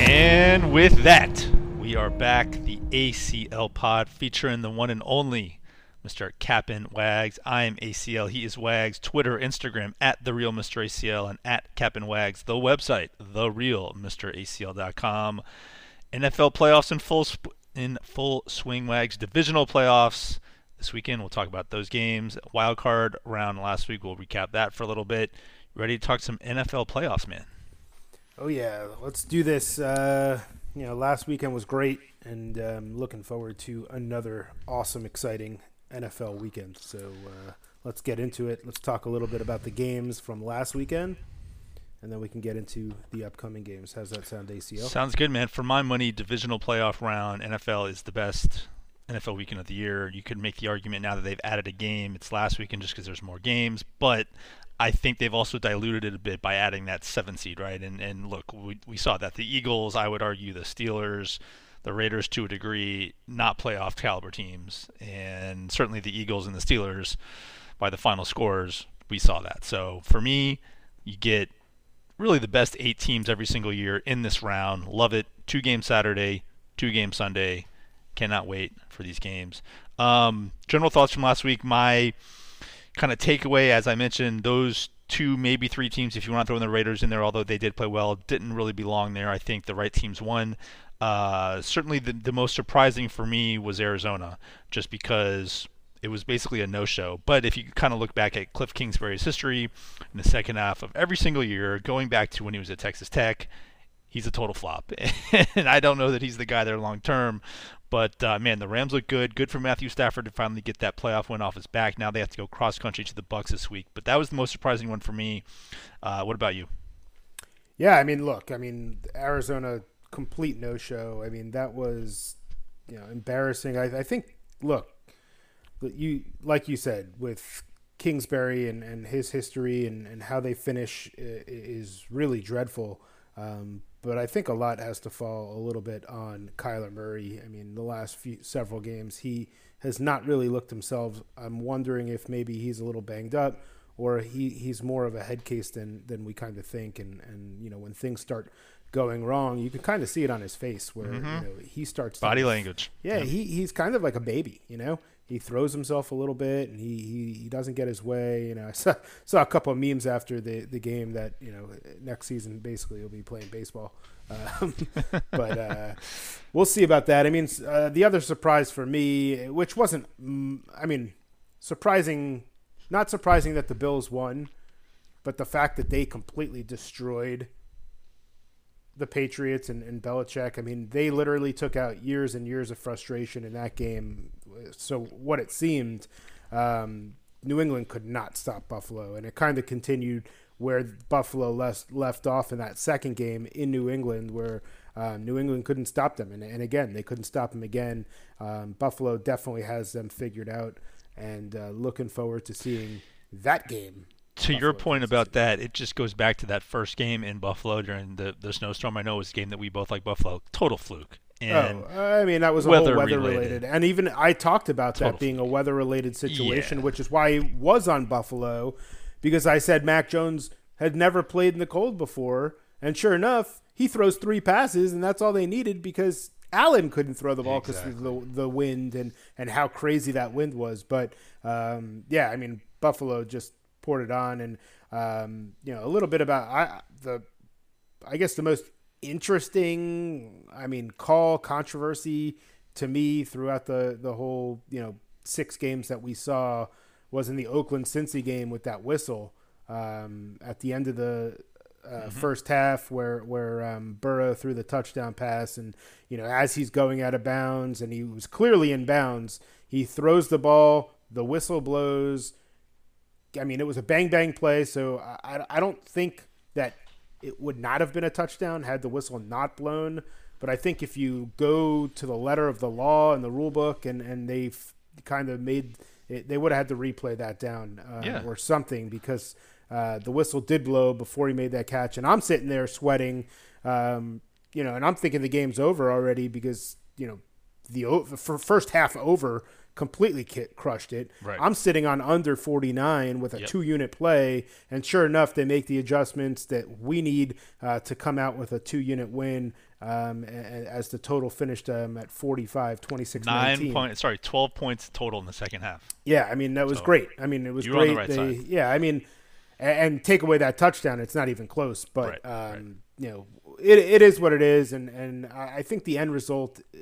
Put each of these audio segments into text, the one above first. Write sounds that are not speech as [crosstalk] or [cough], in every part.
And with that, we are back. The ACL pod featuring the one and only Mr. Captain Wags. I am ACL. He is Wags. Twitter, Instagram at the real Mr. ACL and at Captain Wags. The website, the real Mr. ACL.com. NFL playoffs in full sp- in full swing. Wags divisional playoffs this weekend. We'll talk about those games. Wild card round last week. We'll recap that for a little bit. Ready to talk some NFL playoffs, man? Oh yeah, let's do this. Uh, you know, last weekend was great, and um, looking forward to another awesome, exciting NFL weekend. So uh, let's get into it. Let's talk a little bit about the games from last weekend, and then we can get into the upcoming games. How's that sound, ACL? Sounds good, man. For my money, divisional playoff round, NFL is the best NFL weekend of the year. You could make the argument now that they've added a game. It's last weekend just because there's more games, but I think they've also diluted it a bit by adding that seven seed, right? And and look, we, we saw that the Eagles, I would argue, the Steelers, the Raiders to a degree, not playoff caliber teams, and certainly the Eagles and the Steelers, by the final scores, we saw that. So for me, you get really the best eight teams every single year in this round. Love it. Two game Saturday, two game Sunday. Cannot wait for these games. Um, general thoughts from last week. My kind of takeaway, as I mentioned, those two, maybe three teams, if you want to throw in the Raiders in there, although they did play well, didn't really belong there. I think the right teams won. Uh, certainly, the, the most surprising for me was Arizona, just because it was basically a no-show. But if you kind of look back at Cliff Kingsbury's history in the second half of every single year, going back to when he was at Texas Tech, he's a total flop. [laughs] and I don't know that he's the guy there long term. But uh, man, the Rams look good. Good for Matthew Stafford to finally get that playoff win off his back. Now they have to go cross country to the Bucks this week. But that was the most surprising one for me. Uh, what about you? Yeah, I mean, look, I mean, Arizona complete no show. I mean, that was you know embarrassing. I, I think, look, you like you said with Kingsbury and, and his history and, and how they finish is really dreadful. Um, but I think a lot has to fall a little bit on Kyler Murray. I mean, the last few several games, he has not really looked himself. I'm wondering if maybe he's a little banged up, or he, he's more of a head case than than we kind of think. And and you know, when things start going wrong, you can kind of see it on his face where mm-hmm. you know he starts body to, language. Yeah, yeah, he he's kind of like a baby. You know, he throws himself a little bit and he, he, he doesn't get his way. You know, [laughs] I saw, saw a couple of memes after the, the game that, you know, next season basically he'll be playing baseball. Um, [laughs] but uh, we'll see about that. I mean, uh, the other surprise for me, which wasn't, mm, I mean, surprising, not surprising that the Bills won, but the fact that they completely destroyed the Patriots and, and Belichick. I mean, they literally took out years and years of frustration in that game. So what it seemed, um, New England could not stop Buffalo, and it kind of continued where Buffalo left left off in that second game in New England, where um, New England couldn't stop them, and, and again they couldn't stop them again. Um, Buffalo definitely has them figured out, and uh, looking forward to seeing that game to your point about that, it just goes back to that first game in Buffalo during the, the snowstorm. I know it was a game that we both like Buffalo. Total fluke. And oh, I mean that was a weather, weather related. related. and even I talked about Total that being fluke. a weather related situation, yeah. which is why he was on Buffalo, because I said Mac Jones had never played in the cold before, and sure enough, he throws three passes, and that's all they needed because Allen couldn't throw the ball because exactly. of the the wind and and how crazy that wind was. But um, yeah, I mean Buffalo just poured it on, and um, you know a little bit about I, the I guess the most interesting I mean call controversy to me throughout the the whole you know six games that we saw was in the Oakland Cincy game with that whistle um, at the end of the uh, mm-hmm. first half where where um, Burrow threw the touchdown pass and you know as he's going out of bounds and he was clearly in bounds he throws the ball the whistle blows I mean, it was a bang bang play, so I, I don't think that it would not have been a touchdown had the whistle not blown. But I think if you go to the letter of the law and the rule book, and and they've kind of made it, they would have had to replay that down uh, Yeah. or something because uh, the whistle did blow before he made that catch, and I'm sitting there sweating, um, you know, and I'm thinking the game's over already because you know the for first half over completely ki- crushed it. Right. I'm sitting on under 49 with a Yep. two unit play, and sure enough, they make the adjustments that we need uh, to come out with a two unit win. Um, as the total finished um, at 45, 26, Nine 19. point, sorry, twelve points total in the second half. Yeah, I mean that was So, great. I mean it was you were on great. right They-. Yeah, I mean, and take away that touchdown, it's not even close. But Right, um, you know, it, it is what it is, and and I I think the end result, uh,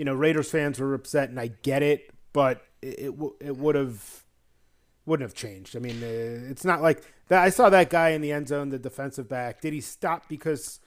you know, Raiders fans were upset, and I get it, but it it, it would have wouldn't have changed. I mean, uh, it's not like that. I saw that guy in the end zone, the defensive back. Did he stop because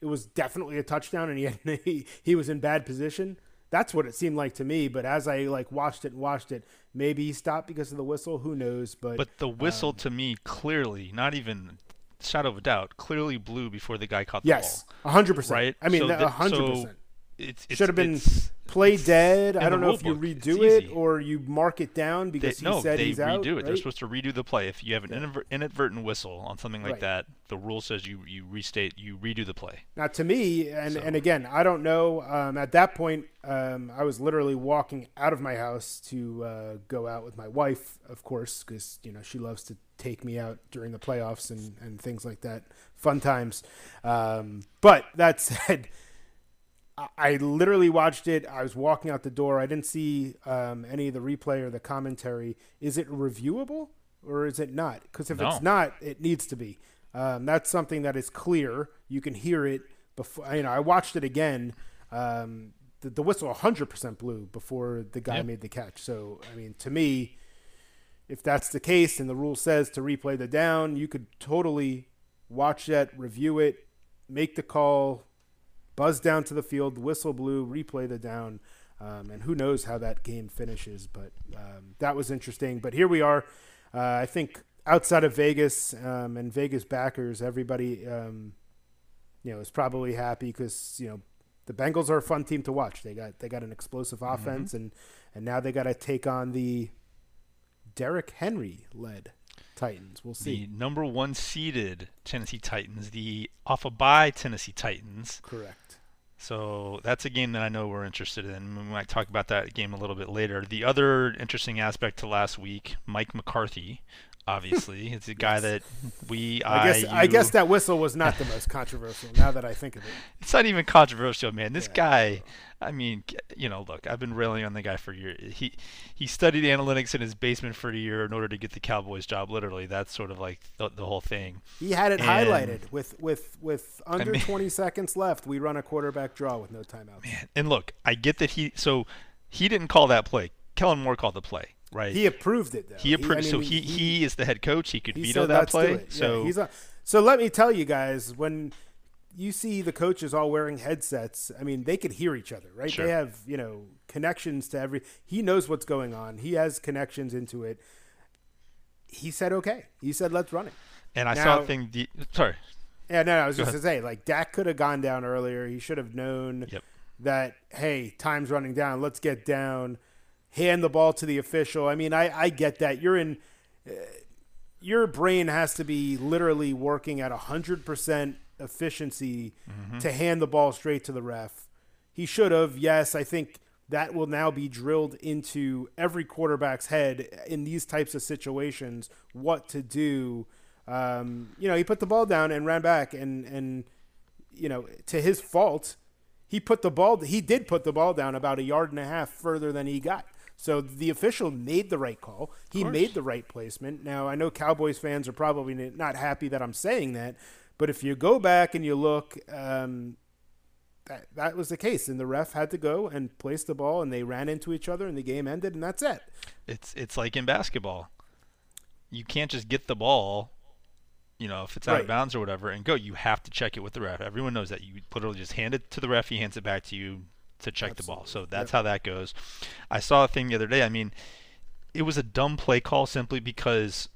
it was definitely a touchdown and he had, [laughs] he, he was in bad position? That's what it seemed like to me. But as I like watched it and watched it, maybe he stopped because of the whistle. Who knows? But, But the whistle to me clearly, not even shadow of a doubt, clearly blew before the guy caught the yes, ball. hundred percent. Right? I mean, a hundred so percent. It's, it's Should have been play dead. I don't know if you redo it easy. or you mark it down They, because he no, said they he's redo out. it. They're supposed to redo the play. If you have an inadver- inadvertent whistle on something like Right. that, the rule says you, you restate, you redo the play. Now, to me, and, So- and again, I don't know. Um, at that point, um, I was literally walking out of my house to uh, go out with my wife, of course, because you know she loves to take me out during the playoffs and, and things like that, fun times. Um, but that [laughs] said, I- literally watched it. I was walking out the door. I didn't see um, any of the replay or the commentary. Is it reviewable or is it not? Because if No. it's not, it needs to be. Um, that's something that is clear. You can hear it before. You know, I watched it again. Um, the, the whistle 100% blew before the guy Yep. made the catch. So, I mean, to me, if that's the case and the rule says to replay the down, you could totally watch that, review it, make the call, buzz down to the field, whistle blew, replay the down, um, and who knows how that game finishes. But um, that was interesting. But here we are. Uh, I think outside of Vegas um, and Vegas backers, everybody, um, you know, is probably happy because you know the Bengals are a fun team to watch. They got they got an explosive offense, and and now they got to take on the Derrick Henry led Titans. We'll see. The number one seeded Tennessee Titans, the off a bye Tennessee Titans. Correct. So that's a game that I know we're interested in. We might talk about that game a little bit later. The other interesting aspect to last week, Mike McCarthy, obviously, it's a guy that we, I guess I you- guess that whistle was not the most controversial. Now that I think of it, it's not even controversial, man. This Yeah. guy, I mean, you know, look, I've been railing on the guy for years. He he studied analytics in his basement for a year in order to get the Cowboys job. Literally, that's sort of like the, the whole thing. he had it And- highlighted with with with under mean- 20 seconds left. We run a quarterback draw with no timeouts. And look, I get that he so he didn't call that play. Kellen Moore called the play, right? He approved it though. He approved. I so mean, he, he is the head coach. He could he veto said, that play. it." Yeah, So he's so let me tell you guys when you see the coaches all wearing headsets, I mean they could hear each other, right? Sure. They have you know connections to every. He knows what's going on. He has connections into it. He said okay. He said let's run it. and I saw Now- a thing. The, sorry. Yeah, no, no I was Go just to say, like Dak could have gone down earlier. He should have known Yep. that hey, time's running down. Let's get down. Hand the ball to the official. I mean, I I get that. You're in. Uh, your brain has to be literally working at hundred percent efficiency to hand the ball straight to the ref. He should have. Yes, I think that will now be drilled into every quarterback's head in these types of situations. What to do. Um, you know, he put the ball down and ran back, and and you know, to his fault, he put the ball. He did put the ball down about a yard and a half further than he got. So the official made the right call. He made the right placement. Now I know Cowboys fans are probably not happy that I'm saying that, but if you go back and you look, um, that that was the case, and the ref had to go and place the ball, and they ran into each other, and the game ended, and that's it. It's it's like in basketball. You can't just get the ball, you know, if it's out Right. of bounds or whatever, and go. You have to check it with the ref. Everyone knows that. You literally just hand it to the ref. He hands it back to you to check the ball. So that's Yep. how that goes. I saw a thing the other day. I mean, it was a dumb play call simply because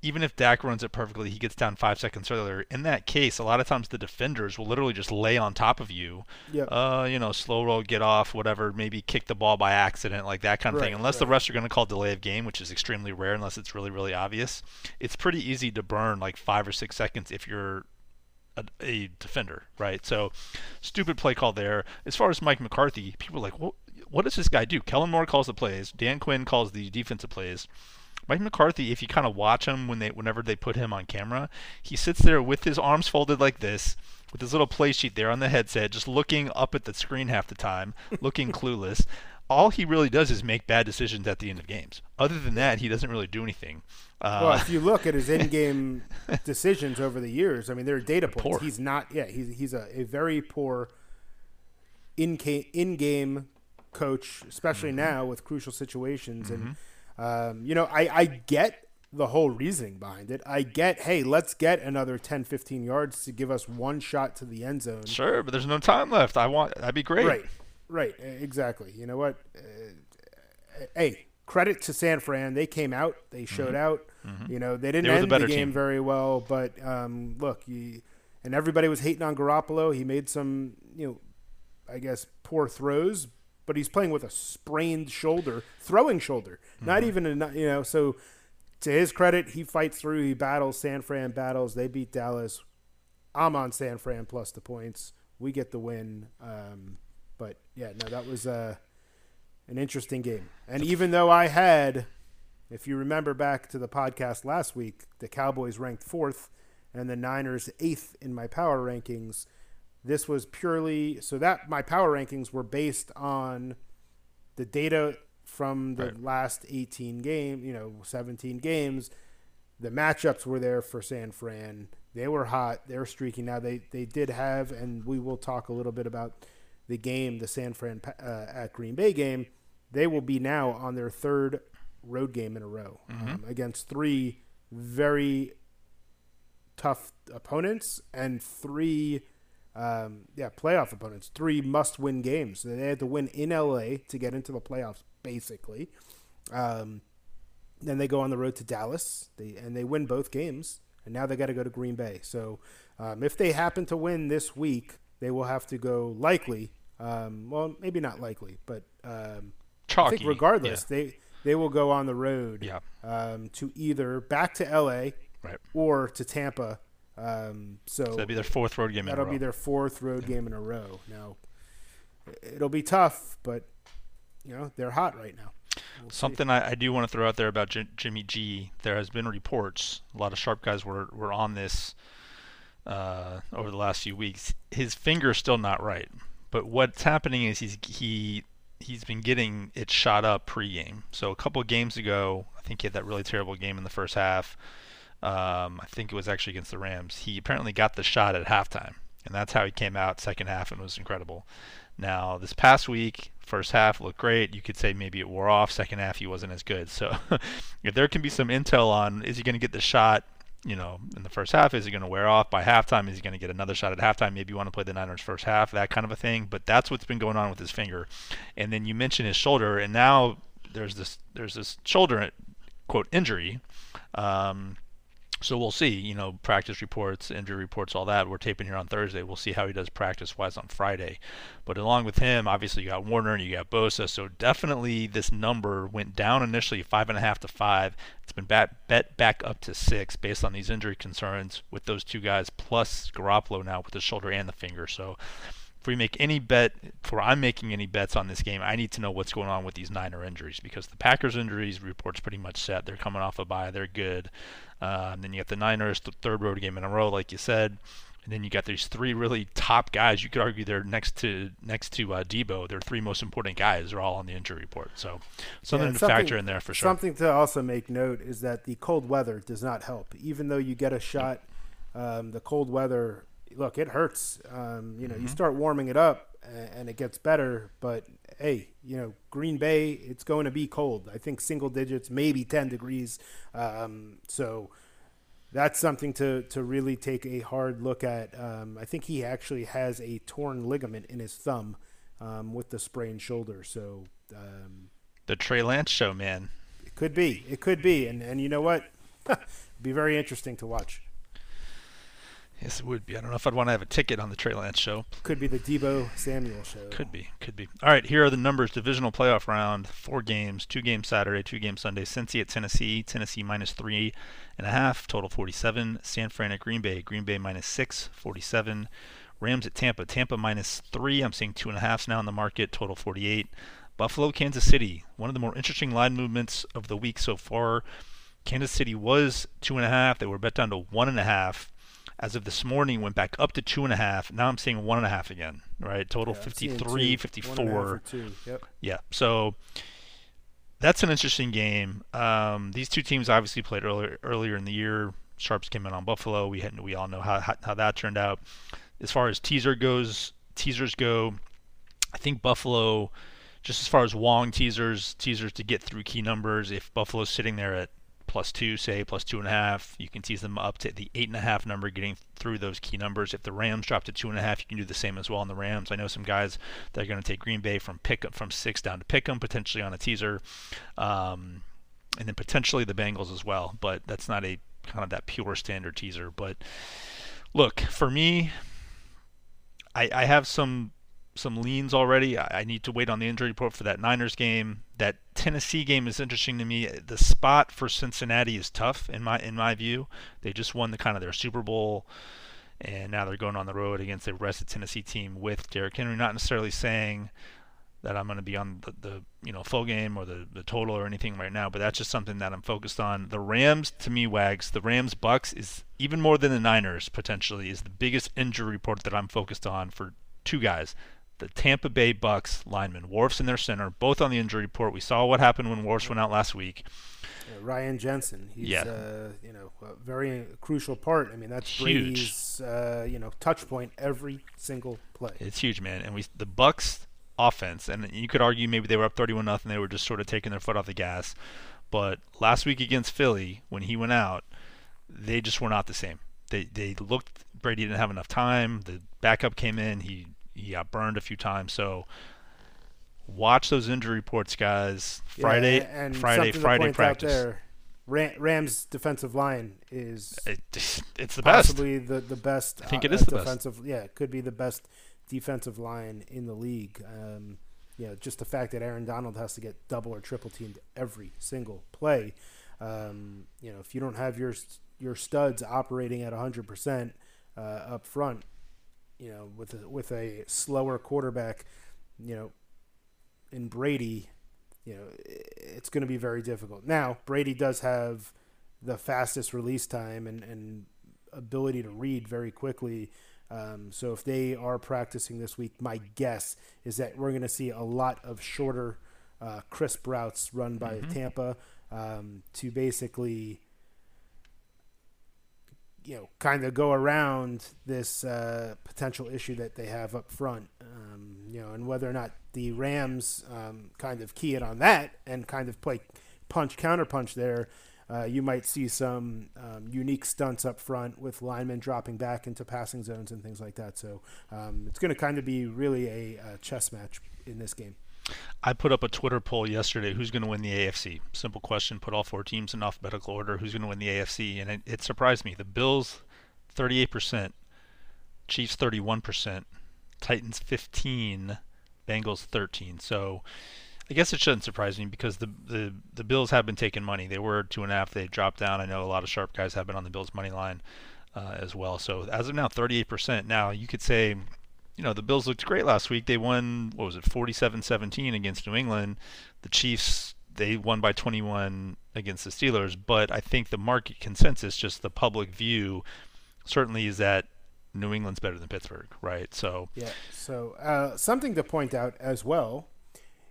even if Dak runs it perfectly, he gets down five seconds earlier. In that case, a lot of times the defenders will literally just lay on top of you. Yep. Uh, you know, slow roll, get off, whatever. Maybe kick the ball by accident, like that kind of thing. Right, Unless the right. refs are going to call delay of game, which is extremely rare, unless it's really, really obvious. It's pretty easy to burn like five or six seconds if you're a, a defender, right? So, stupid play call there. As far as Mike McCarthy, people are like, what? What does this guy do? Kellen Moore calls the plays. Dan Quinn calls the defensive plays. Mike McCarthy, if you kind of watch him when they, whenever they put him on camera, he sits there with his arms folded like this, with his little play sheet there on the headset, just looking up at the screen half the time, looking [laughs] clueless. All he really does is make bad decisions at the end of games. Other than that, he doesn't really do anything. Uh, Well, if you look at his [laughs] in-game decisions over the years, I mean, there are data points. Poor. He's not. Yeah, he's he's a, a very poor in in-game coach, especially Mm-hmm. now with crucial situations. And um, you know, I I get the whole reasoning behind it. I get, hey, let's get another 10, 15 yards to give us one shot to the end zone. sure, but there's no time left. I want that'd be great. Right, right, exactly. You know what? Uh, hey, credit to San Fran. They came out. They showed out. You know, they didn't Mm-hmm. They were the end the, game team. very well, but um, look, you, and everybody was hating on Garoppolo. He made some, you know, I guess poor throws, but he's playing with a sprained shoulder, throwing shoulder, not Mm-hmm. even a, you know. So to his credit, he fights through. He battles. San Fran battles. They beat Dallas. I'm on San Fran plus the points. We get the win. Um, but yeah, no, that was uh, an interesting game. And even though I had, if you remember back to the podcast last week, the Cowboys ranked fourth and the Niners eighth in my power rankings. This was purely so that my power rankings were based on the data from the Right. last 18 game, you know, 17 games. The matchups were there for San Fran. They were hot. They were streaky. Now they they did have, and we will talk a little bit about the game, the San Fran uh, at Green Bay game. They will be now on their third road game in a row um, against three very tough opponents and three um, yeah playoff opponents three must win games. They had to win in la to get into the playoffs basically. Um, then they go on the road to dallas. They, and they win both games and now they got to go to green bay. So um, if they happen to win this week they will have to go likely um, well maybe not likely but um, I think regardless they they will go on the road Yeah. um, to either back to LA Right. or to Tampa. Um, so, So that'll be their fourth road game in a that'll row. be their fourth road game in a row. Now, it'll be tough, but you know they're hot right now. We'll. Something I, I do want to throw out there about J- Jimmy G. There has been reports. A lot of sharp guys were were on this uh, over the last few weeks. His finger's still not right, but what's happening is he's he he's been getting it shot up pre-game. So a couple games ago, I think he had that really terrible game in the first half. Um, I think it was actually against the Rams. He apparently got the shot at halftime, and that's how he came out second half and was incredible. Now this past week, first half looked great. You could say maybe it wore off. Second half he wasn't as good. So [laughs] if there can be some intel on is he going to get the shot, you know, in the first half, is he going to wear off by halftime? Is he going to get another shot at halftime? Maybe you want to play the Niners first half, that kind of a thing. But that's what's been going on with his finger. And then you mentioned his shoulder, and now there's this there's this shoulder quote injury. Um, so we'll see, you know, practice reports, injury reports, all that. We're taping here on Thursday. We'll see how he does practice wise on Friday. But along with him, obviously you got Warner and you got Bosa. So definitely this number went down initially five and a half to five. It's been bet, bet back up to six based on these injury concerns with those two guys plus Garoppolo now with the shoulder and the finger. So we make any bet, before I'm making any bets on this game, I need to know what's going on with these Niner injuries because the Packers injuries report's pretty much set. They're coming off a bye. They're good. And then you got the Niners, the third road game in a row, like you said. And then you got these three really top guys. You could argue they're next to next to uh, Debo. Their three most important guys are all on the injury report. So something and to factor in there for sure. Something to also make note is that the cold weather does not help. Even though you get a shot, um, the cold weather, look, it hurts. Um, you know, Mm-hmm. you start warming it up and, and it gets better. But hey, you know, Green Bay, it's going to be cold. I think single digits, maybe 10 degrees. Um, so that's something to, to really take a hard look at. Um, I think he actually has a torn ligament in his thumb um, with the sprained shoulder. So um, the Trey Lance show, man. it could be. It could be. And and you know what? [laughs] be very interesting to watch. Yes, it would be. I don't know if I'd want to have a ticket on the Trey Lance show. Could be the Debo Samuel show. Could be. Could be. All right, here are the numbers. Divisional playoff round. Four games. Two games Saturday. Two games Sunday. Cincy at Tennessee. Tennessee minus three and a half. Total 47. San Fran at Green Bay. Green Bay minus six. 47. Rams at Tampa. Tampa minus three. I'm seeing two and a halfs now in the market. Total 48. Buffalo, Kansas City. One of the more interesting line movements of the week so far. Kansas City was two and a half. They were bet down to one and a half as of this morning went back up to two and a half. Now I'm seeing one and a half again, right? Total Yeah, 53, two. 54. One and a half or two. Yep. Yeah. So that's an interesting game. Um, these two teams obviously played earlier earlier in the year. Sharps came in on Buffalo. We had, we all know how, how how that turned out. As far as teaser goes, teasers go. I think Buffalo, just as far as Wong teasers, teasers to get through key numbers. If Buffalo's sitting there at plus two, say plus two and a half, you can tease them up to the eight and a half number, getting through those key numbers. If the Rams drop to two and a half, you can do the same as well on the Rams. I know some guys that are going to take Green Bay from pick up from six down to pick them potentially on a teaser, um, and then potentially the Bengals as well. But that's not a kind of that pure standard teaser. But look, for me, I, I have some some leans already. I, I need to wait on the injury report for that Niners game. That Tennessee game is interesting to me. The spot for Cincinnati is tough in my in my view. They just won the kind of their Super Bowl, and now they're going on the road against a rested Tennessee team with Derrick Henry. Not necessarily saying that I'm going to be on the, the you know full game or the, the total or anything right now, but that's just something that I'm focused on. The Rams, to me, Wags, the Rams Bucks is even more than the Niners potentially is the biggest injury report that I'm focused on for two guys. The Tampa Bay Bucks linemen, Wirfs in their center, both on the injury report. We saw what happened when Wirfs went out last week. Uh, Ryan Jensen, he's Yeah. uh, you know a very crucial part. I mean that's Huge. Brady's uh, you know touch point every single play. It's huge, man. And we the Bucks offense, and you could argue maybe they were up 31 nothing. They were just sort of taking their foot off the gas. But last week against Philly, when he went out, they just were not the same. They they looked Brady didn't have enough time. The backup came in. He he got burned a few times. So watch those injury reports, guys. Friday, Yeah, and Friday, Friday practice. there, Rams defensive line is It, [laughs] it's the best. possibly the the best. I think uh, it is uh, the best. defensive. Yeah, it could be the best defensive line in the league. Um, you know, just the fact that Aaron Donald has to get double or triple teamed every single play. Um, you know, if you don't have your your studs operating at 100% uh, up front, you know, with a, with a slower quarterback, you know, in Brady, you know, it's going to be very difficult. Now, Brady does have the fastest release time and, and ability to read very quickly. Um, so if they are practicing this week, my guess is that we're going to see a lot of shorter, uh, crisp routes run by Tampa um, to basically, you know, kind of go around this uh, potential issue that they have up front. Um, you know, and whether or not the Rams um, kind of key it on that and kind of play punch counter punch there. Uh, you might see some um, unique stunts up front with linemen dropping back into passing zones and things like that. So um, it's going to kind of be really a, a chess match in this game. I put up a Twitter poll yesterday. Who's going to win the AFC? Simple question. Put all four teams in alphabetical order. Who's going to win the AFC? And it, it surprised me. The Bills, 38%. Chiefs, 31%. Titans, 15. Bengals, 13. So I guess it shouldn't surprise me because the, the, the Bills have been taking money. They were two and a half. They dropped down. I know a lot of sharp guys have been on the Bills money line uh, as well. So as of now, 38%. Now you could say you know, the Bills looked great last week. They won, what was it, 47-17 against New England. The Chiefs, they won by 21 against the Steelers. But I think the market consensus, just the public view, certainly is that New England's better than Pittsburgh, right? So Yeah. So uh, something to point out as well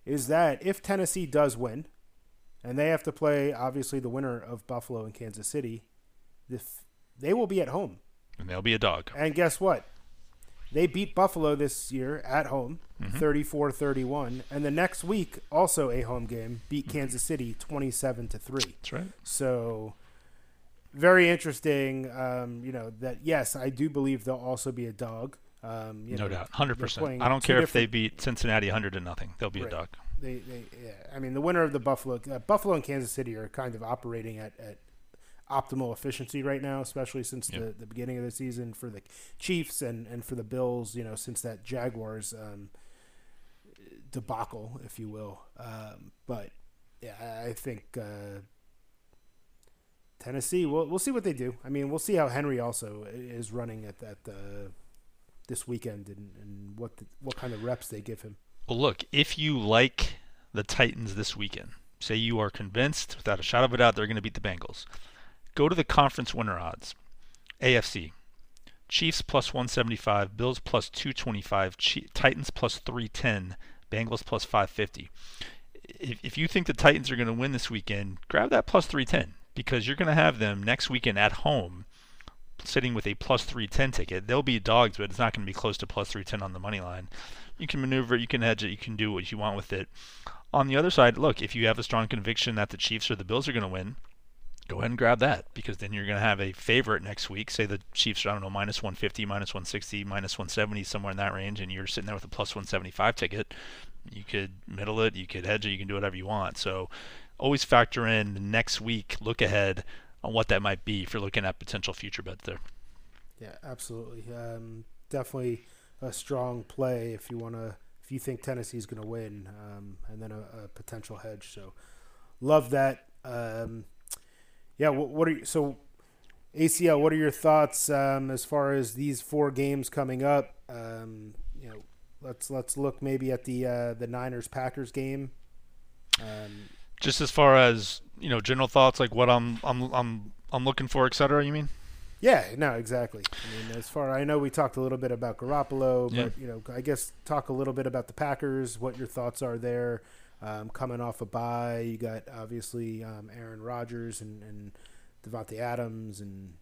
is that if Tennessee does win, and they have to play obviously the winner of Buffalo and Kansas City, if they will be at home. and they'll be a dog. And guess what? They beat Buffalo this year at home, 34 31. And the next week, also a home game, beat Kansas City 27 to 3. That's right. So, very interesting. Um, you know, that yes, I do believe they'll also be a dog. Um, you no know, doubt. 100%. I don't care if they beat Cincinnati 100 to nothing. They'll be Right. a dog. They, they, yeah. I mean, the winner of the Buffalo, uh, Buffalo and Kansas City are kind of operating at, at optimal efficiency right now, especially since yep. the, the beginning of the season for the Chiefs and, and for the Bills. You know, since that Jaguars um, debacle, if you will. Um, but yeah, I think uh, Tennessee. We'll we'll see what they do. I mean, we'll see how Henry also is running at that uh, this weekend and, and what the, what kind of reps they give him. Well, look, if you like the Titans this weekend, say you are convinced without a shadow of a doubt they're going to beat the Bengals, go to the conference winner odds. AFC. Chiefs plus 175, Bills plus 225, Titans plus 310, Bengals plus 550. If, if you think the Titans are going to win this weekend, grab that plus 310 because you're going to have them next weekend at home sitting with a plus 310 ticket. They'll be dogs, but it's not going to be close to plus 310 on the money line. You can maneuver, it, you can hedge it, you can do what you want with it. On the other side, look, if you have a strong conviction that the Chiefs or the Bills are going to win, go ahead and grab that because then you're going to have a favorite next week. Say the Chiefs are, I don't know, minus 150, minus 160, minus 170, somewhere in that range, and you're sitting there with a plus 175 ticket. You could middle it, you could hedge it, you can do whatever you want. So always factor in the next week, look ahead on what that might be if you're looking at potential future bets there. Yeah, absolutely. Um, definitely a strong play if you want to, if you think Tennessee's going to win, um, and then a, a, potential hedge. So, love that. Um, yeah, what, what, are you, so ACL? What are your thoughts um, as far as these four games coming up? Um, you know, let's let's look maybe at the uh, the Niners Packers game. Um, just as far as you know, general thoughts like what I'm I'm I'm I'm looking for, etc. You mean? Yeah, no, exactly. I mean, as far I know, we talked a little bit about Garoppolo, but yeah. you know, I guess talk a little bit about the Packers. What your thoughts are there? Um, coming off a bye, you got obviously um, Aaron Rodgers and, and Davante Adams and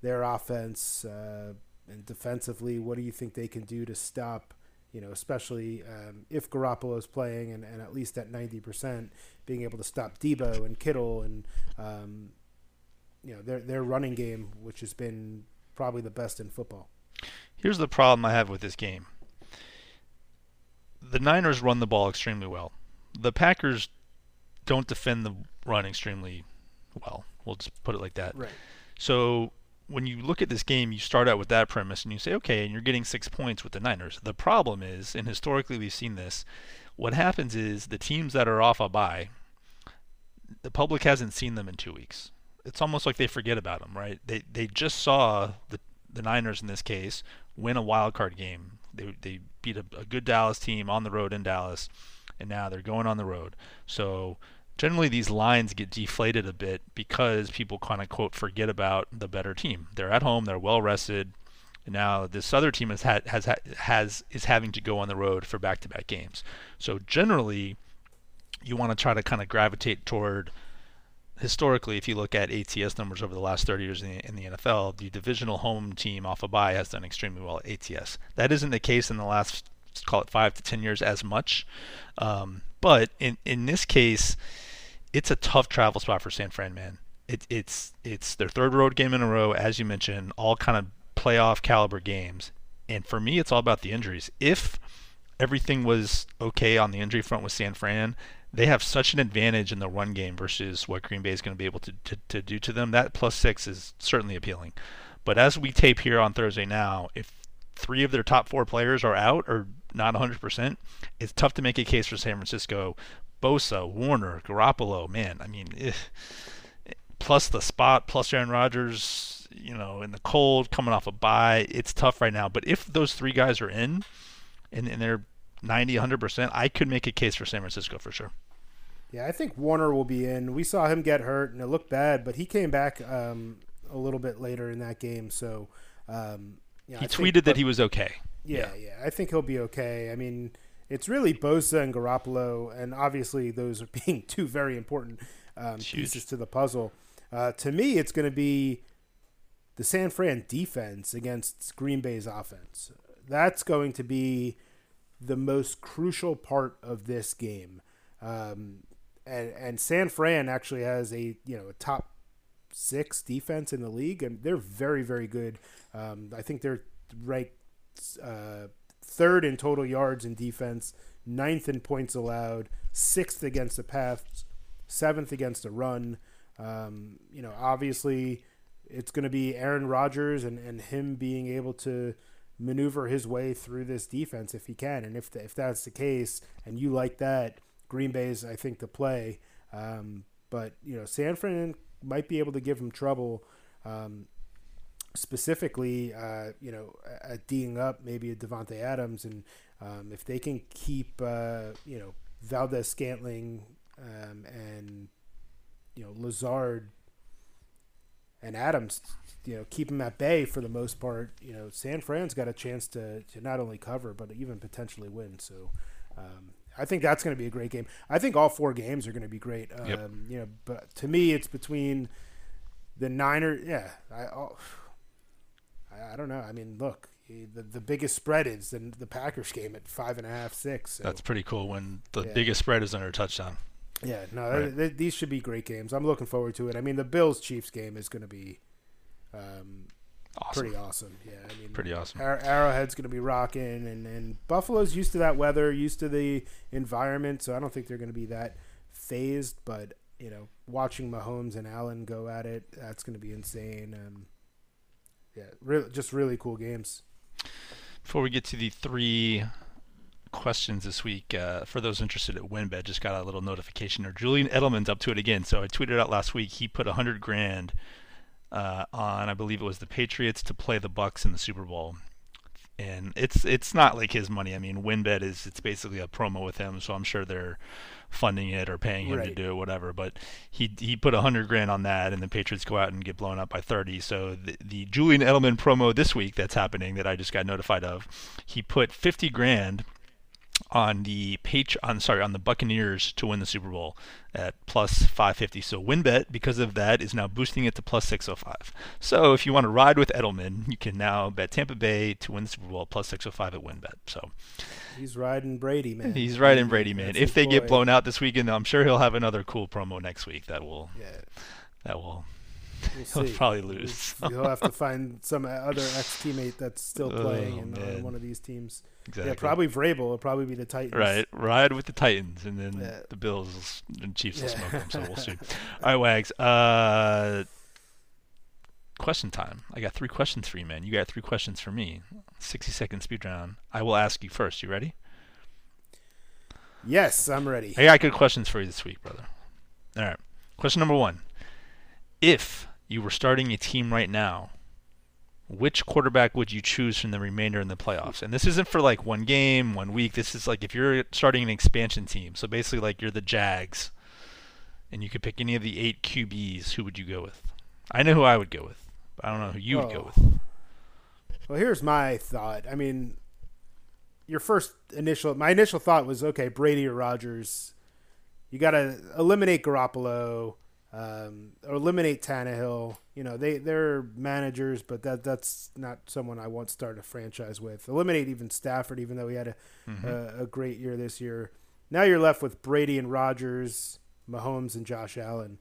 their offense uh, and defensively. What do you think they can do to stop you know, especially um, if Garoppolo is playing and, and at least at 90%, being able to stop Debo and Kittle and, um, you know, their, their running game, which has been probably the best in football. Here's the problem I have with this game the Niners run the ball extremely well. The Packers don't defend the run extremely well. We'll just put it like that. Right. So when you look at this game, you start out with that premise and you say, okay, and you're getting six points with the Niners. The problem is, and historically we've seen this, what happens is the teams that are off a bye, the public hasn't seen them in two weeks. It's almost like they forget about them, right? They they just saw the the Niners in this case win a wild card game. They they beat a, a good Dallas team on the road in Dallas, and now they're going on the road. So generally these lines get deflated a bit because people kind of quote forget about the better team. They're at home, they're well rested. And now this other team has had, has has is having to go on the road for back-to-back games. So generally, you want to try to kind of gravitate toward. Historically, if you look at ATS numbers over the last 30 years in the, in the NFL, the divisional home team off a bye has done extremely well at ATS. That isn't the case in the last, call it five to 10 years as much. Um, but in, in this case, it's a tough travel spot for San Fran, man. It, it's it's their third road game in a row, as you mentioned, all kind of playoff caliber games. And for me, it's all about the injuries. If everything was okay on the injury front with San Fran, they have such an advantage in the run game versus what Green Bay is going to be able to, to, to do to them. That plus six is certainly appealing. But as we tape here on Thursday now, if three of their top four players are out or not 100%, it's tough to make a case for San Francisco Bosa, Warner, Garoppolo, man, I mean, eh, plus the spot, plus Aaron Rodgers, you know, in the cold, coming off a bye, it's tough right now. But if those three guys are in and, and they're 90, 100%, I could make a case for San Francisco for sure. Yeah, I think Warner will be in. We saw him get hurt and it looked bad, but he came back um, a little bit later in that game. So, um, yeah, he I tweeted think, that he was okay. Yeah, yeah, yeah, I think he'll be okay. I mean, it's really Bosa and Garoppolo, and obviously those are [laughs] being two very important um, pieces to the puzzle. Uh, to me, it's going to be the San Fran defense against Green Bay's offense. That's going to be the most crucial part of this game. Um, and, and San Fran actually has a you know a top six defense in the league, and they're very very good. Um, I think they're ranked uh, third in total yards in defense, ninth in points allowed, sixth against the pass, seventh against the run. Um, you know, obviously, it's going to be Aaron Rodgers and, and him being able to maneuver his way through this defense if he can. And if the, if that's the case, and you like that, Green Bay is, I think the play. Um, but you know, San Fran might be able to give him trouble. Um, specifically, uh, you know, at D'ing up maybe a Davante Adams, and um, if they can keep, uh, you know, Valdes-Scantling um, and you know Lazard and Adams, you know, keep them at bay for the most part. You know, San Fran's got a chance to, to not only cover but even potentially win. So, um, I think that's going to be a great game. I think all four games are going to be great. Um, yep. You know, but to me, it's between the Niners. Yeah, I, I, I don't know. I mean, look, the the biggest spread is the the Packers game at five and a half, six. So. That's pretty cool when the yeah. biggest spread is under a touchdown. Yeah, no, right. th- these should be great games. I'm looking forward to it. I mean, the Bills Chiefs game is going to be um, awesome. pretty awesome. Yeah, I mean, pretty awesome. Ar- Arrowhead's going to be rocking, and and Buffalo's used to that weather, used to the environment, so I don't think they're going to be that phased. But you know, watching Mahomes and Allen go at it, that's going to be insane. Um, yeah, really, just really cool games. Before we get to the three questions this week. Uh, for those interested at WynnBET, just got a little notification. Or Julian Edelman's up to it again. So I tweeted out last week. He put a hundred grand uh, on, I believe it was the Patriots to play the Bucks in the Super Bowl. And it's it's not like his money. I mean, WynnBET is it's basically a promo with him, so I'm sure they're funding it or paying him right. to do it, whatever. But he he put a hundred grand on that, and the Patriots go out and get blown up by 30. So the, the Julian Edelman promo this week that's happening that I just got notified of, he put 50 grand on the page on sorry on the Buccaneers to win the Super Bowl at plus 550. So WynnBET because of that is now boosting it to plus 605. So if you want to ride with Edelman, you can now bet Tampa Bay to win the Super Bowl plus 605 at WynnBET. So he's riding Brady, man. He's riding Brady, man. That's if they boy. get blown out this weekend, I'm sure he'll have another cool promo next week that will yeah. that will We'll [laughs] he'll probably lose. he'll have to find some other ex teammate that's still oh, playing oh, in uh, one of these teams. Exactly. Yeah, probably Vrabel It'll probably be the Titans. Right, ride with the Titans, and then yeah. the Bills and Chiefs will smoke them. So we'll see. [laughs] All right, Wags. Uh, question time. I got three questions for you, man. You got three questions for me. Sixty second speed round. I will ask you first. You ready? Yes, I'm ready. I got good questions for you this week, brother. All right. Question number one. If you were starting a team right now, which quarterback would you choose from the remainder in the playoffs? And this isn't for like one game, one week. This is like if you're starting an expansion team. So basically, like you're the Jags, and you could pick any of the eight QBs. Who would you go with? I know who I would go with, but I don't know who you would go with. Well, here's my thought. I mean, your first initial, my initial thought was okay, Brady or Rodgers. You got to eliminate Garoppolo um, or eliminate Tannehill. You know, they they're managers, but that that's not someone I want to start a franchise with. Eliminate even Stafford, even though he had a mm-hmm. a, a, great year this year. Now you're left with Brady and Rodgers, Mahomes and Josh Allen.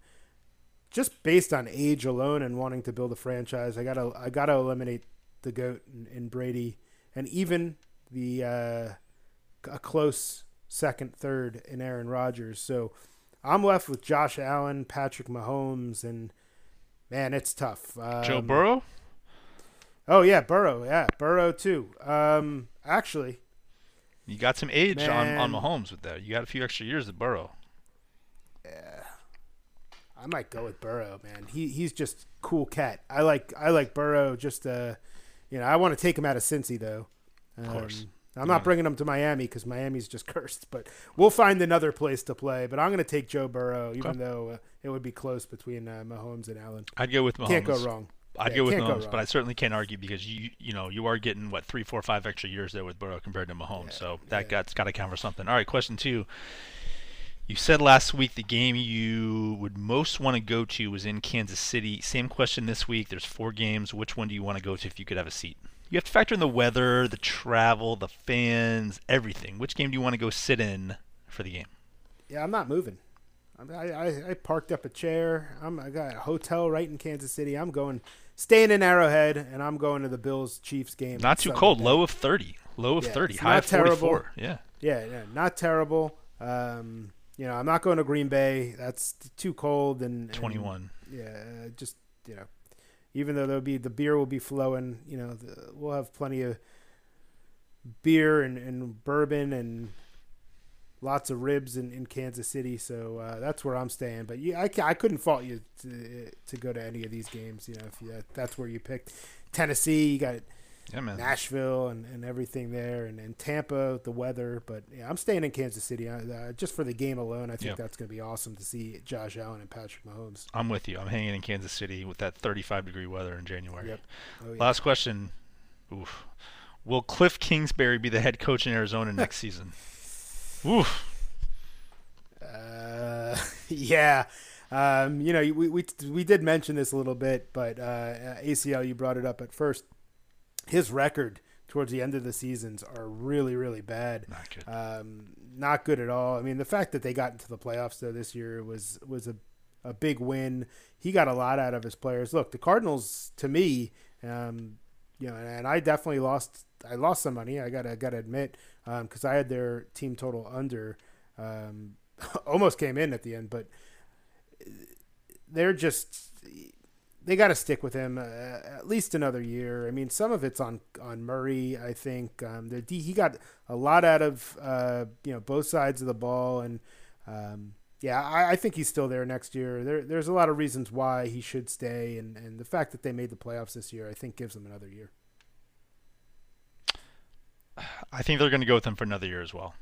Just based on age alone and wanting to build a franchise, I gotta I gotta eliminate the goat and, in Brady, and even the uh, a close second, third in Aaron Rodgers. So I'm left with Josh Allen, Patrick Mahomes, and man, it's tough. Um, Joe Burrow. Oh yeah, Burrow. Yeah, Burrow too. Um, actually, you got some age man, on on Mahomes with that. You got a few extra years of Burrow. Yeah, I might go with Burrow, man. He he's just cool cat. I like I like Burrow. Just uh, you know, I want to take him out of Cincy though. Um, of course. I'm not bringing them to Miami because Miami's just [laughs] cursed, but we'll find another place to play. But I'm going to take Joe Burrow, even okay. though uh, it would be close between uh, Mahomes and Allen. I'd go with Mahomes. Can't go wrong. I'd yeah, go with Mahomes, but I certainly can't argue because you you know you are getting what three, four, five extra years there with Burrow compared to Mahomes, yeah, so that yeah. got got to count for something. All right, question two. You said last week the game you would most want to go to was in Kansas City. Same question this week. There's four games. Which one do you want to go to if you could have a seat? You have to factor in the weather, the travel, the fans, everything. Which game do you want to go sit in for the game? Yeah, I'm not moving. I, I, I parked up a chair. I'm, I got a hotel right in Kansas City. I'm going, staying in Arrowhead, and I'm going to the Bills Chiefs game. Not too cold. Low of 30. Low of yeah, 30. High of 44. Yeah. yeah. Yeah, not terrible. Um, you know, I'm not going to Green Bay. That's too cold and, and 21. Yeah, just you know, even though there'll be the beer will be flowing, you know, the, we'll have plenty of beer and, and bourbon and lots of ribs in, in Kansas City. So uh, that's where I'm staying. But yeah, I, I couldn't fault you to, to go to any of these games. You know, if you, that's where you picked Tennessee, you got Yeah, man. Nashville and, and everything there, and, and Tampa, the weather. But yeah, I'm staying in Kansas City uh, just for the game alone. I think Yep. that's going to be awesome to see Josh Allen and Patrick Mahomes. I'm with you. I'm hanging in Kansas City with that 35 degree weather in January. Yep. Oh, yeah. Last question. Oof. Will Cliff Kingsbury be the head coach in Arizona [laughs] next season? Oof. Uh, [laughs] yeah. Um, you know, we, we we did mention this a little bit, but uh, ACL, you brought it up at first. His record towards the end of the seasons are really, really bad. Not good. Um, not good at all. I mean, the fact that they got into the playoffs though this year was was a a big win. He got a lot out of his players. Look, the Cardinals to me, um, you know, and I definitely lost. I lost some money. I gotta gotta admit because I had their team total under. Um, [laughs] almost came in at the end, but they're just they got to stick with him uh, at least another year. I mean, some of it's on on Murray. I think um, the D, he got a lot out of uh, you know both sides of the ball, and um, yeah, I, I think he's still there next year. There, there's a lot of reasons why he should stay, and, and the fact that they made the playoffs this year, I think, gives them another year. I think they're going to go with him for another year as well.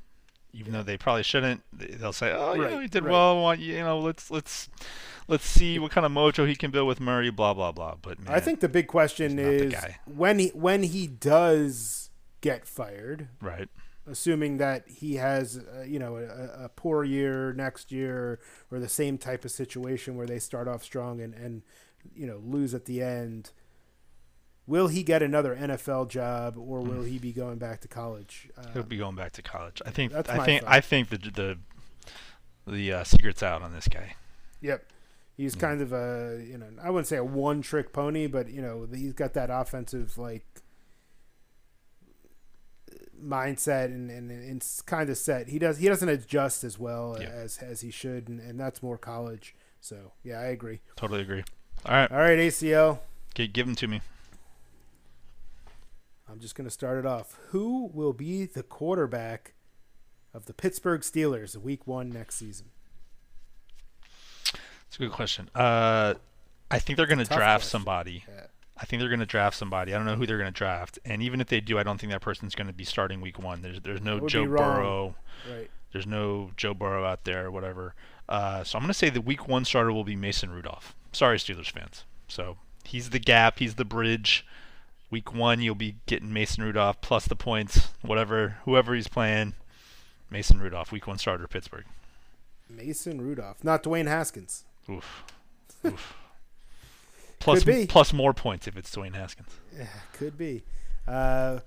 Even though they probably shouldn't, They- they'll say, "Oh, you know, he did right. well. Want you know, let's let's let's see what kind of mojo he can build with Murray." Blah blah blah. But man, I think the big question he's not the is when he when he does get fired, right. assuming that he has uh, you know a, a poor year next year or the same type of situation where they start off strong and and you know lose at the end will he get another NFL job or will he be going back to college uh, He'll be going back to college. I think. I think. thought. I think the the the uh, secret's out on this guy. yep he's kind of a you know I wouldn't say a one trick pony but you know he's got that offensive like mindset and, and, and it's kind of set he does he doesn't adjust as well Yeah. as as he should and, and that's more college so yeah i agree Totally agree. All right, all right acl g- give him to me. I'm just going to start it off who will be the quarterback of the pittsburgh steelers week one next season It's a good question. Uh, I think they're going to draft question. somebody. Yeah. I think they're going to draft somebody. I don't know who they're going to draft, and even if they do, I don't think that person's going to be starting week one. There's there's no Joe. Burrow. right There's no Joe Burrow out there or whatever. Uh, so I'm going to say the week one starter will be Mason Rudolph. Sorry, Steelers fans. So he's the gap. He's the bridge. Week one, you'll be getting Mason Rudolph plus the points, whatever, whoever he's playing. Mason Rudolph, week one starter, Pittsburgh. mason rudolph not dwayne haskins Oof. [laughs] Oof. Plus, plus more points if it's Dwayne Haskins. Yeah, could be. Uh,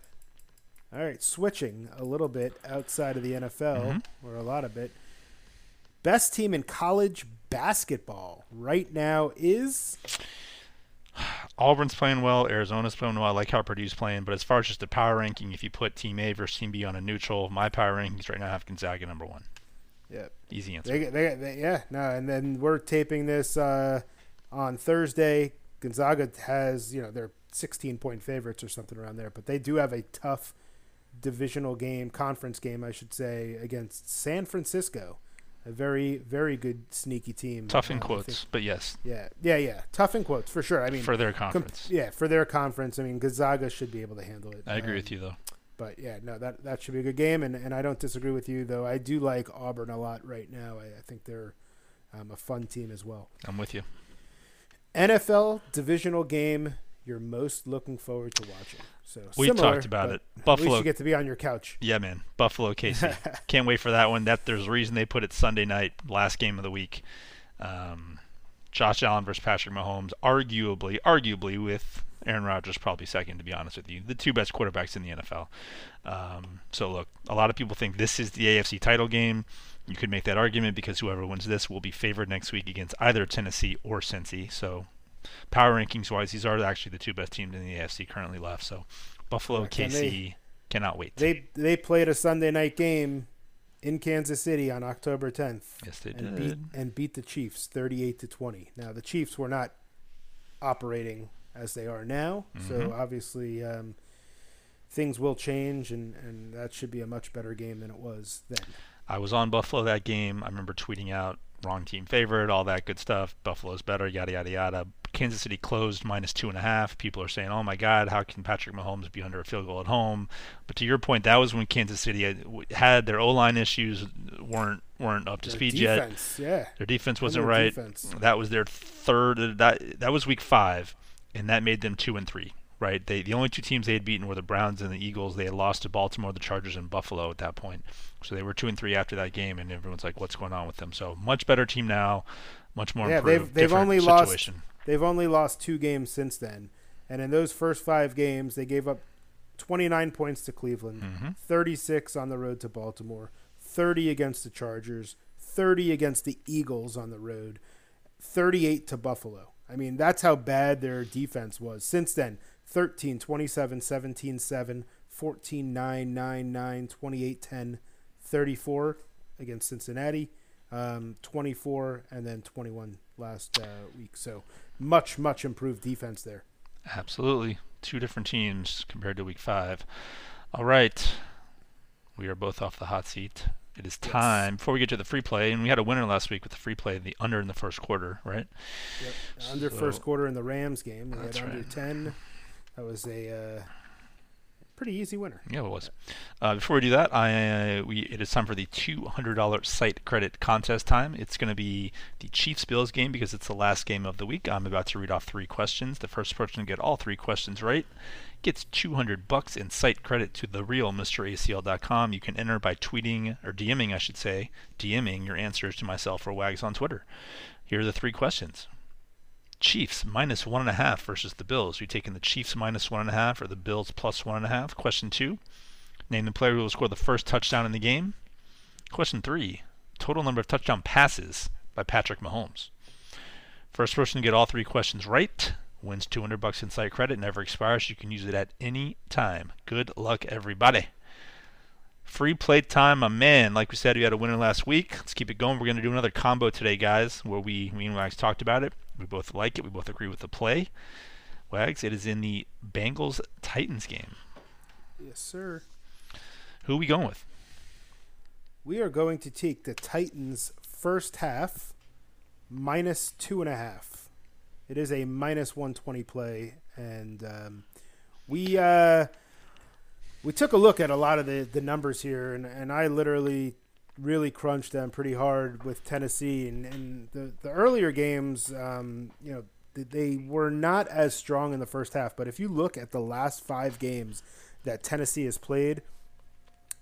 all right, switching a little bit outside of the NFL, Mhm. or a lot of it. Best team in college basketball right now is Auburn's playing well. Arizona's playing well. I like how Purdue's playing. But as far as just the power ranking, if you put Team A versus Team B on a neutral, my power rankings right now have Gonzaga number one. yeah, Easy answer. they, they, they yeah no, and then we're taping this uh, on Thursday. Gonzaga has you know they're 16 point favorites or something around there, but they do have a tough divisional game, conference game, I should say, against San Francisco. A very, very good sneaky team. Tough in Um, quotes, but yes, Yeah, yeah, yeah. Tough in quotes for sure. I mean, for their com- conference. yeah, for their conference. I mean, Gonzaga should be able to handle it. I agree Um, with you though. But yeah, no, that that should be a good game, and, and I don't disagree with you though. I do like Auburn a lot right now. I, I think they're um, a fun team as well. I'm with you. NFL divisional game you're most looking forward to watching. So We similar, talked about it. Buffalo. you get to be on your couch. Yeah, man. Buffalo KC. [laughs] Can't wait for that one. That there's a reason they put it Sunday night, last game of the week. Um, Josh Allen versus Patrick Mahomes, arguably, arguably with Aaron Rodgers probably second, to be honest with you, the two best quarterbacks in the NFL. Um, so look, a lot of people think this is the AFC title game. You could make that argument because whoever wins this will be favored next week against either Tennessee or Cincy. So power rankings wise, these are actually the two best teams in the AFC currently left. So Buffalo, KC, they- cannot wait. They they played a Sunday night game in Kansas City on October 10th. Yes, they and did. beat and beat the Chiefs 38 to 20. Now the Chiefs were not operating as they are now, so Mhm. obviously um, things will change, and and that should be a much better game than it was then. I was on Buffalo that game. I remember tweeting out wrong team favorite, all that good stuff. Buffalo's better, yada yada yada. Kansas City closed minus two and a half. People are saying, "Oh my God, how can Patrick Mahomes be under a field goal at home?" But to your point, that was when Kansas City had, had their O line issues weren't weren't up to Their speed yet. yeah. Their defense wasn't their right. defense. That was their third. That that was week five, and that made them two and three. Right. They the only two teams they had beaten were the Browns and the Eagles. They had lost to Baltimore, the Chargers, and Buffalo at that point. So they were two and three after that game, and everyone's like, "What's going on with them?" So much better team now, much more Yeah, improved. they've they've only situation. lost they've only lost two games since then, and in those first five games, they gave up 29 points to Cleveland, Mhm. 36 on the road to Baltimore, 30 against the Chargers, 30 against the Eagles on the road, 38 to Buffalo. I mean, that's how bad their defense was. Since then, 13, 27, 17, 7, 14, 9, 9, 9, 28, 10, 34 against Cincinnati, um, 24, and then 21 last uh, week. So much, much improved defense there. Absolutely, two different teams compared to week five. All right, we are both off the hot seat. It is Yes. time before we get to the free play, and we had a winner last week with the free play, the under in the first quarter, right? Yep. Under So- first quarter in the Rams game, we had That's under right. 10. That was a uh, pretty easy winner. Yeah, it was. Uh, before we do that, I we it is time for the two hundred dollar site credit contest time. It's going to be the Chiefs Bills game because it's the last game of the week. I'm about to read off three questions. The first person to get all three questions right gets 200 bucks in site credit to the real MrACL.com. You can enter by tweeting or DMing, I should say, DMing your answers to myself or Wags on Twitter. Here are the three questions. Chiefs minus one and a half versus the Bills. You taking the Chiefs minus one and a half or the Bills plus one and a half? Question two. Name the player who will score the first touchdown in the game. Question three. Total number of touchdown passes by Patrick Mahomes. First person to get all three questions right wins 200 bucks in site credit. Never expires. You can use it at any time. Good luck, everybody. Free play time, my man. Like we said, we had a winner last week. Let's keep it going. We're going to do another combo today, guys, where we, me and Wags talked about it. We both like it. We both agree with the play. Wags, it is in the Bengals Titans game. Yes, sir. Who are we going with? We are going to take the Titans first half minus two and a half. It is a minus 120 play, and um, we uh, we took a look at a lot of the, the numbers here, and, and I literally really crunched them pretty hard with Tennessee. And, and the, the earlier games, um, you know, th- they were not as strong in the first half. But if you look at the last five games that Tennessee has played,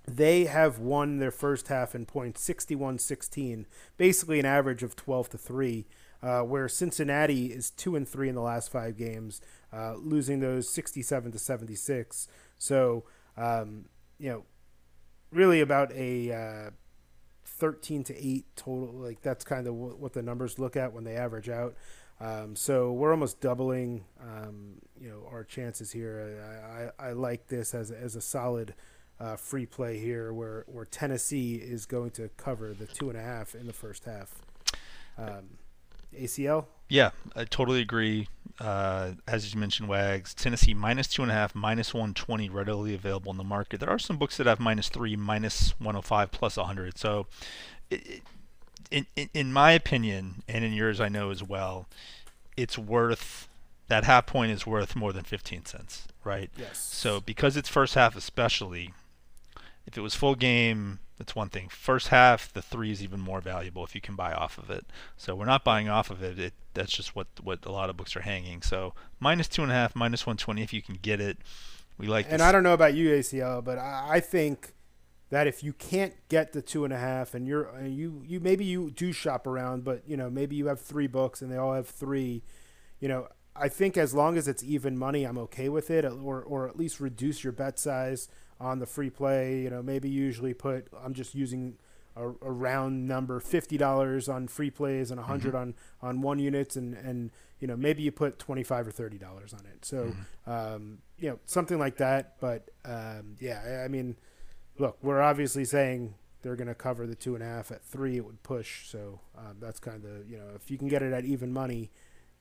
they have won their first half in points 61-16 basically an average of 12 to 3 uh, where cincinnati is 2 and 3 in the last five games uh, losing those 67 to 76 so um, you know really about a uh, 13 to 8 total like that's kind of what, what the numbers look at when they average out um, so we're almost doubling um, you know our chances here I, I, I like this as, as a solid uh, free play here where, where Tennessee is going to cover the two and a half in the first half. Um, ACL? Yeah, I totally agree. Uh, as you mentioned, Wags, Tennessee minus two and a half, minus 120 readily available in the market. There are some books that have minus three, minus 105, plus 100. So, it, it, in, in in my opinion, and in yours, I know as well, it's worth that half point is worth more than 15 cents, right? Yes. So because it's first half, especially, if it was full game, that's one thing. First half, the three is even more valuable if you can buy off of it. So we're not buying off of it. it that's just what what a lot of books are hanging. So minus two and a half, minus 120 if you can get it. We like. And this. I don't know about you, ACL, but I, I think that if you can't get the two and a half, and you're and you you maybe you do shop around, but you know maybe you have three books and they all have three, you know. I think as long as it's even money, I'm okay with it, or or at least reduce your bet size on the free play. You know, maybe usually put. I'm just using a, a round number, fifty dollars on free plays and a 100 on on one units, and and you know maybe you put twenty five or thirty dollars on it. So um, you know something like that. But um, yeah, I- mean, look, we're obviously saying they're going to cover the two and a half at three. It would push. So um, that's kind of you know if you can get it at even money,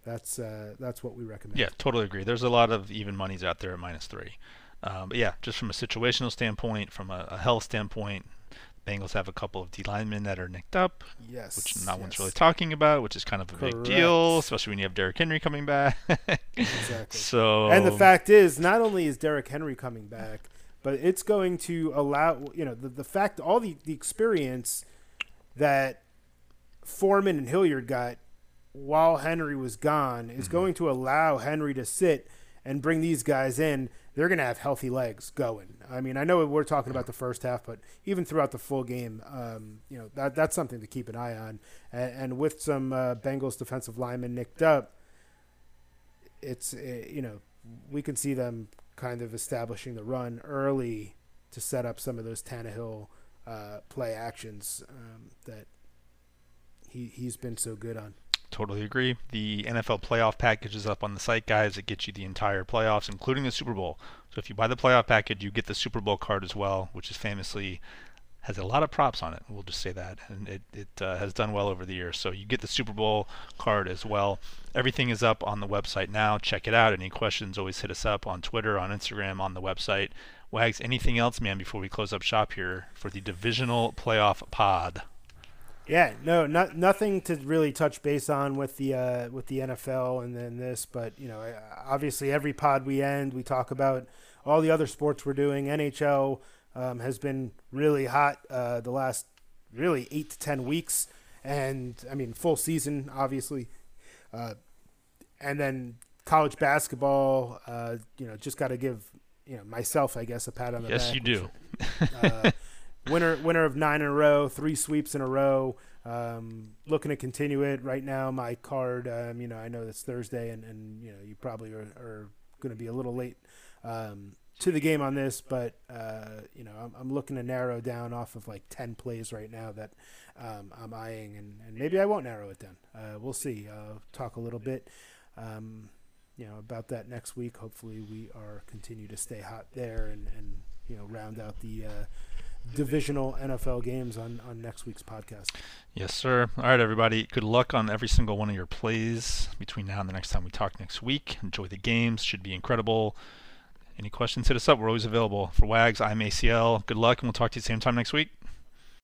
that's uh, that's what we recommend. Yeah, totally agree. There's a lot of even monies out there at minus three. Um, but yeah, just from a situational standpoint, from a, a health standpoint, Bengals have a couple of D linemen that are nicked up, Yes. which not yes. one's really talking about, which is kind of a big deal, especially when you have Derrick Henry coming back. [laughs] Exactly. so And the fact is, not only is Derrick Henry coming back, but it's going to allow you know the, the fact all the, the experience that Foreman and Hilliard got while Henry was gone is going to allow Henry to sit and bring these guys in. They're going to have healthy legs going. I mean, I know we're talking about the first half, but even throughout the full game, um, you know that that's something to keep an eye on. And, and with some uh, Bengals defensive linemen nicked up, it's uh, you know we can see them kind of establishing the run early to set up some of those Tannehill uh, play actions um, that he he's been so good on. Totally agree. The NFL playoff package is up on the site, guys. It gets you the entire playoffs, including the Super Bowl. So if you buy the playoff package, you get the Super Bowl card as well, which is famously has a lot of props on it. We'll just say that, and it it uh, has done well over the years. So you get the Super Bowl card as well. Everything is up on the website now. Check it out. Any questions? Always hit us up on Twitter, on Instagram, on the website. Wags, anything else, man? Before we close up shop here for the divisional playoff pod. Yeah, no, not nothing to really touch base on with the uh, with the NFL and then this, but you know, obviously every pod we end, we talk about all the other sports we're doing. NHL um, has been really hot uh, the last really eight to ten weeks, and I mean full season, obviously, uh, and then college basketball. Uh, you know, just got to give you know myself, I guess, a pat on the Yes, back. you do. [laughs] uh, winner winner of nine in a row, three sweeps in a row. Um, looking to continue it right now. My card, um, you know, I know it's Thursday, and, and you know you probably are, are going to be a little late um, to the game on this, but uh, you know I'm, I'm looking to narrow down off of like ten plays right now that um, I'm eyeing, and, and maybe I won't narrow it down. Uh, we'll see. Uh, talk a little bit. Um, you know about that next week. Hopefully, we are continue to stay hot there, and, and you know round out the uh, divisional NFL games on, on next week's podcast. Yes, sir. All right, everybody. Good luck on every single one of your plays between now and the next time we talk next week. Enjoy the games. Should be incredible. Any questions, hit us up. We're always available. For Wags, I'm ACL. Good luck, and we'll talk to you same time next week.